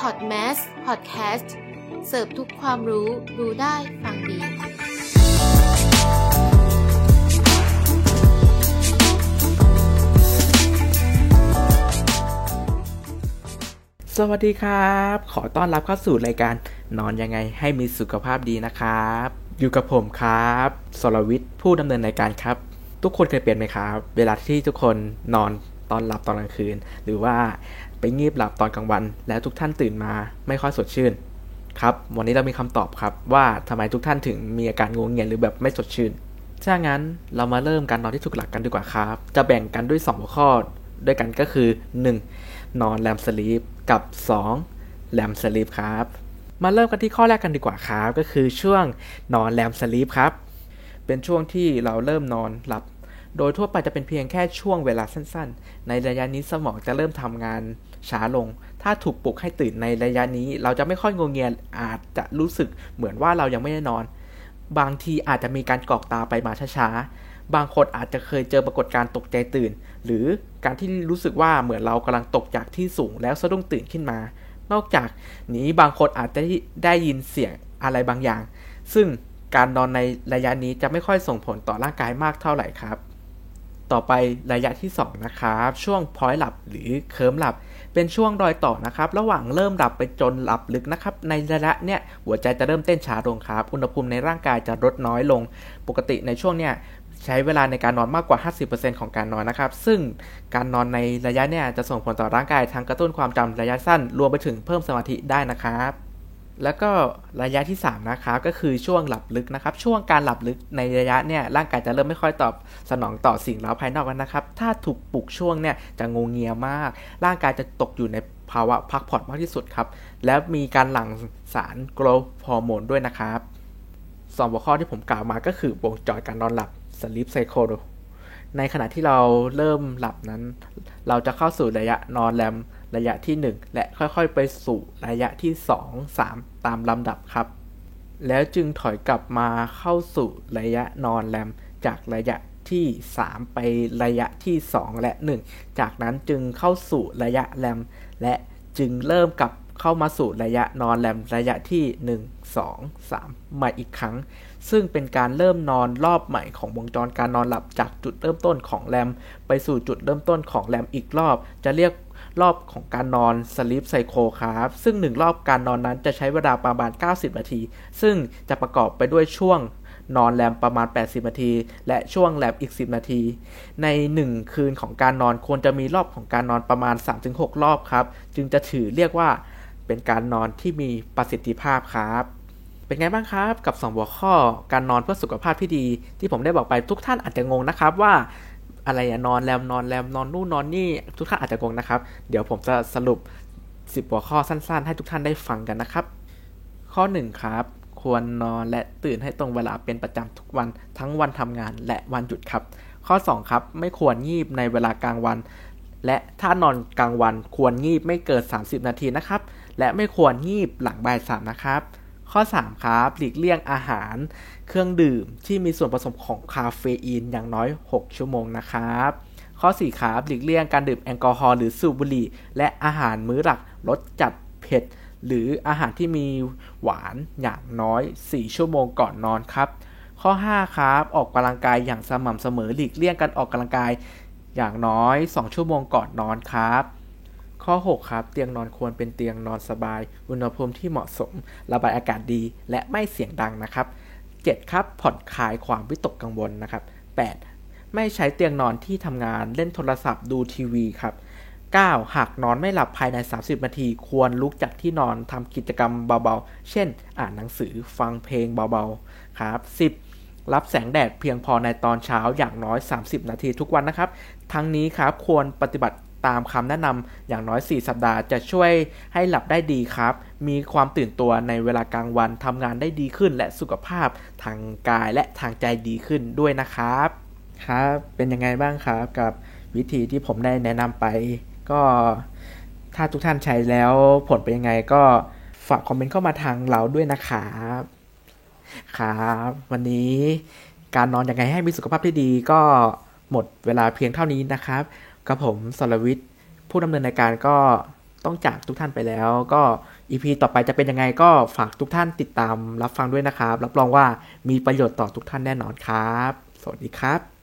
พอดแมสพอดแคสต์เสิร์ฟทุกความรู้รู้ได้ฟังดีสวัสดีครับ ขอต้อนรับเข้าสู่รายการนอนยังไงให้มีสุขภาพดีนะครับ อยู่กับผมครับสรวิทย์ผู้ดำเนินรายการครับ ทุกคนเคยเปลี่ยนไหมครับ เวลาที่ทุกคนนอน ตอนหลับตอนกลางคืน หรือว่าไปงีบหลับตอนกลางวัน แล้วทุกท่านตื่นมาไม่ค่อยสดชื่นครับวันนี้เรามีคำตอบครับว่าทำไมทุกท่านถึงมีอาการงงเงียหรือแบบไม่สดชื่นถ้างั้นเรามาเริ่มการนอนที่ถูกหลักกันดีกว่าครับ จะแบ่งกันด้วย 2 หัวข้อด้วยกันก็คือ 1. นอนแรมสลีปกับ 2. แรมสลีปครับ มาเริ่มกันที่ข้อแรกกันดีกว่าครับ ก็คือช่วงนอนแรมสลีปครับ เป็นช่วงที่เราเริ่มนอนหลับ โดยทั่วไปจะเป็นเพียงแค่ช่วงเวลาสั้นๆ ในระยะนี้สมองจะเริ่มทำงานช้าลง ถ้าถูกปลุกให้ตื่นในระยะนี้ เราจะไม่ค่อยงงเงียอาจจะรู้สึกเหมือนว่าเรายังไม่ได้นอน บางทีอาจจะมีการกรอกตาไปมาช้าๆ บางคนอาจจะเคยเจอปรากฏการณ์ตกใจตื่น หรือการที่รู้สึกว่าเหมือนเรากำลังตกจากที่สูงแล้วสะดุ้งตื่นขึ้นมา นอกจากนี้บางคนอาจจะได้ยินเสียงอะไรบางอย่าง ซึ่งการนอนในระยะนี้จะไม่ค่อยส่งผลต่อร่างกายมากเท่าไหร่ครับ ต่อไประยะที่ 2 นะครับ ช่วงพอยหลับหรือเคิร์มหลับ เป็นช่วงรอยต่อนะครับ ระหว่างเริ่มหลับไปจนหลับลึกนะครับ ในระยะเนี้ยหัวใจจะเริ่มเต้นช้าลงครับ อุณหภูมิในร่างกายจะลดน้อยลง ปกติในช่วงเนี้ยใช้เวลาในการนอนมากกว่า 50%ของการนอนนะครับ ซึ่งการนอนในระยะเนี่ยจะส่งผลต่อร่างกายทั้งกระตุ้นความจำระยะสั้น รวมไปถึงเพิ่มสมาธิได้นะครับ แล้วก็ระยะที่3นะครับก็คือช่วงหลับลึกนะครับ ช่วงการหลับลึกในระยะเนี่ยร่างกายจะเริ่มไม่ค่อยตอบสนองต่อสิ่งเร้าภายนอกแล้วนะครับ ถ้าถูกปลุกช่วงเนี่ยจะงงเงียมาก ร่างกายจะตกอยู่ในภาวะพักผ่อนมากที่สุดครับ แล้วมีการหลั่งสารโกรทฮอร์โมนด้วยนะครับสองหัวข้อที่ผมกล่าวมาก็คือวงจรการนอนหลับ sleep cycle ในขณะที่เราเริ่มหลับนั้น เราจะเข้าสู่ระยะนอนแรม ระยะที่ 1 และค่อยๆ ไปสู่ระยะที่ 2 3 ตามลำดับครับ แล้วจึงถอยกลับมาเข้าสู่ระยะนอนแรมจากระยะที่ 3 ไประยะที่ 2 และ 1 จากนั้นจึงเข้าสู่ระยะแรม และจึงเริ่มกลับเข้ามาสู่ระยะนอนแรมระยะที่ 1 2 3มาอีกครั้ง ซึ่งเป็นการเริ่มนอนรอบใหม่ของวงจรการนอนหลับจากจุดเริ่มต้นของแรม ไปสู่จุดเริ่มต้นของแรมอีกรอบ จะเรียก รอบของการนอนสลิปไซโคครับ ซึ่ง 1 รอบการนอนนั้นจะใช้เวลาประมาณ 90 นาที ซึ่งจะประกอบไปด้วยช่วงนอนแรมประมาณ 80 นาที และช่วงแรมอีก 10 นาที ใน 1 คืนของการนอนควรจะมีรอบของการนอนประมาณ 3-6 รอบครับ จึงจะถือเรียกว่าเป็นการนอนที่มีประสิทธิภาพครับ เป็นไงบ้างครับ กับ 2 หัวข้อการนอนเพื่อสุขภาพที่ดี ที่ผมได้บอกไปทุกท่านอาจจะงงนะครับว่า อะไรนอนแรมนอนแรมนอนนู่นนอนนี่ทุกท่านอาจจะงงนะครับ เดี๋ยวผมจะสรุป 10 หัวข้อสั้นๆ ให้ทุกท่านได้ฟังกันนะครับ ข้อ 1 ครับ ควรนอนและตื่นให้ตรงเวลาเป็นประจำทุกวันทั้งวันทำงานและวันหยุดครับ ข้อ 2 ครับ ไม่ควรงีบในเวลากลางวัน และถ้านอนกลางวันควรงีบไม่เกิน 30 นาทีนะครับ และไม่ควรงีบหลังบ่ายสามนะครับ ข้อ 3 ครับ หลีกเลี่ยงอาหารเครื่องดื่มที่มีส่วนผสมของคาเฟอีนอย่างน้อย 6 ชั่วโมงนะครับ ข้อ 4 ครับ หลีกเลี่ยงการดื่มแอลกอฮอล์หรือสูบบุหรี่และอาหารมื้อหลักรสจัดเผ็ด หรืออาหารที่มีหวานอย่างน้อย 4 ชั่วโมงก่อนนอนครับ ข้อ 5 ครับ ออกกำลังกายอย่างสม่ำเสมอ หลีกเลี่ยงการออกกำลังกายอย่างน้อย 2 ชั่วโมงก่อนนอนครับ ข้อ 6 ครับ เตียงนอนควรเป็นเตียงนอนสบาย อุณหภูมิที่เหมาะสม ระบายอากาศดี และไม่เสียงดังนะครับ 7 ครับ ผ่อนคลายความวิตกกังวลนะครับ 8 ไม่ใช้เตียงนอนที่ทำงานเล่นโทรศัพท์ดูทีวีครับ 9. หากนอนไม่หลับภายใน 30 นาที ควรลุกจากที่นอนทำกิจกรรมเบาๆ เช่น อ่านหนังสือฟังเพลงเบาๆ ครับ 10. รับแสงแดดเพียงพอในตอนเช้าอย่างน้อย 30 นาทีทุกวันนะครับ ทั้งนี้ครับควรปฏิบัติ ตามคำแนะนำอย่างน้อย 4 สัปดาห์จะช่วยให้หลับได้ดีครับ มีความตื่นตัวในเวลากลางวันทำงานได้ดีขึ้น และสุขภาพทางกายและทางใจดีขึ้นด้วยนะครับ ครับ เป็นยังไงบ้างครับกับวิธีที่ผมได้แนะนำไป ก็ถ้าทุกท่านใช้แล้วผลเป็นยังไงก็ฝากคอมเมนต์เข้ามาทางเราด้วยนะครับครับวันนี้การนอนยังไงให้มีสุขภาพที่ดีก็หมดเวลาเพียงเท่านี้นะครับ กับผมสรวิทย์ผู้ดำเนินรายการก็ต้องจากทุกท่านไปแล้ว ก็อีพีต่อไปจะเป็นยังไงก็ฝากทุกท่านติดตามรับฟังด้วยนะครับ รับรองว่ามีประโยชน์ต่อทุกท่านแน่นอนครับ สวัสดีครับ